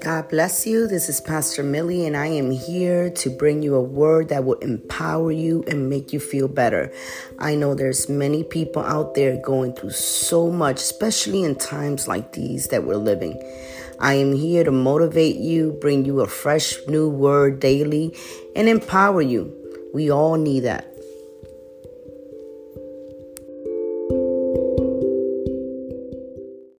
God bless you. This is Pastor Millie, and I am here to bring you a word that will empower you and make you feel better. I know there's many people out there going through so much, especially in times like these that we're living. I am here to motivate you, bring you a fresh new word daily, and empower you. We all need that.